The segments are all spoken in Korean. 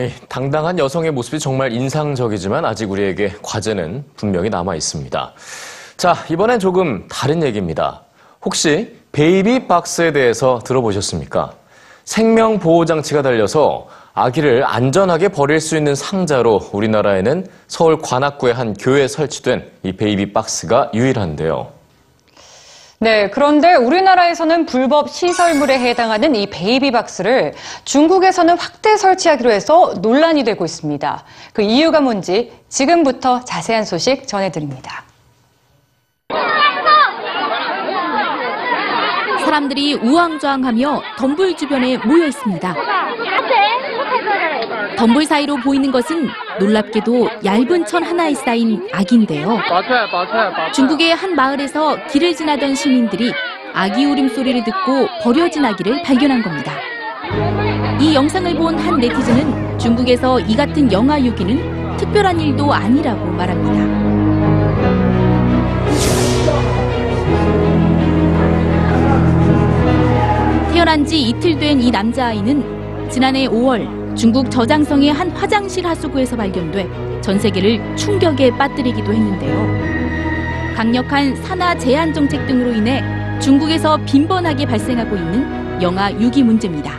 예, 당당한 여성의 모습이 정말 인상적이지만 아직 우리에게 과제는 분명히 남아 있습니다. 자, 이번엔 조금 다른 얘기입니다. 혹시 베이비 박스에 대해서 들어보셨습니까? 생명 보호 장치가 달려서 아기를 안전하게 버릴 수 있는 상자로 우리나라에는 서울 관악구의 한 교회에 설치된 이 베이비 박스가 유일한데요. 네, 그런데 우리나라에서는 불법 시설물에 해당하는 이 베이비박스를 중국에서는 확대 설치하기로 해서 논란이 되고 있습니다. 그 이유가 뭔지 지금부터 자세한 소식 전해드립니다. 사람들이 우왕좌왕하며 덤불 주변에 모여 있습니다. 덤불 사이로 보이는 것은 놀랍게도 얇은 천 하나에 쌓인 악인데요. 중국의 한 마을에서 길을 지나던 시민들이 아기 울음소리를 듣고 버려진 아기를 발견한 겁니다. 이 영상을 본 한 네티즌은 중국에서 이 같은 영아 유기는 특별한 일도 아니라고 말합니다. 태어난 지 이틀 된 이 남자아이는 지난해 5월 중국 저장성의 한 화장실 하수구에서 발견돼 전 세계를 충격에 빠뜨리기도 했는데요. 강력한 산화 제한 정책 등으로 인해 중국에서 빈번하게 발생하고 있는 영아 유기 문제입니다.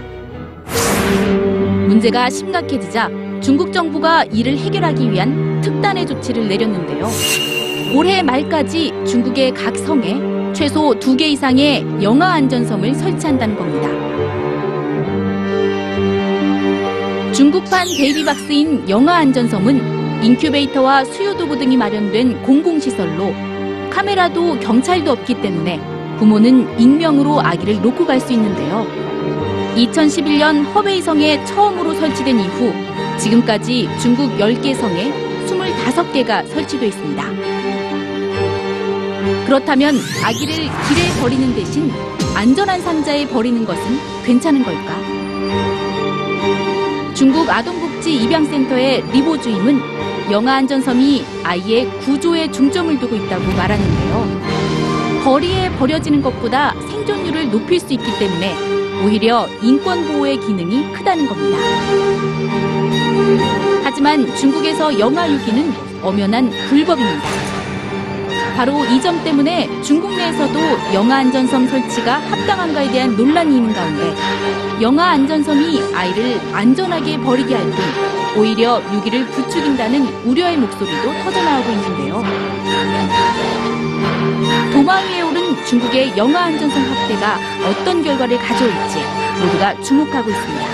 문제가 심각해지자 중국 정부가 이를 해결하기 위한 특단의 조치를 내렸는데요. 올해 말까지 중국의 각 성에 최소 두 개 이상의 영아 안전섬을 설치한다는 겁니다. 중국판 베이비박스인 영아 안전섬은 인큐베이터와 수요도구 등이 마련된 공공시설로 카메라도 경찰도 없기 때문에 부모는 익명으로 아기를 놓고 갈 수 있는데요. 2011년 허베이성에 처음으로 설치된 이후 지금까지 중국 10개 성에 25개가 설치돼 있습니다. 그렇다면 아기를 길에 버리는 대신 안전한 상자에 버리는 것은 괜찮은 걸까? 중국 아동복지 입양센터의 리보 주임은 영아 안전섬이 아이의 구조에 중점을 두고 있다고 말하는데요. 거리에 버려지는 것보다 생존율을 높일 수 있기 때문에 오히려 인권 보호의 기능이 크다는 겁니다. 하지만 중국에서 영아 유기는 엄연한 불법입니다. 바로 이 점 때문에 중국 내에서도 영아 안전섬 설치가 합당한가에 대한 논란이 있는 가운데 영아 안전섬이 아이를 안전하게 버리게 할 뿐 오히려 유기를 부추긴다는 우려의 목소리도 터져나오고 있는데요. 도마 위에 오른 중국의 영아 안전섬 확대가 어떤 결과를 가져올지 모두가 주목하고 있습니다.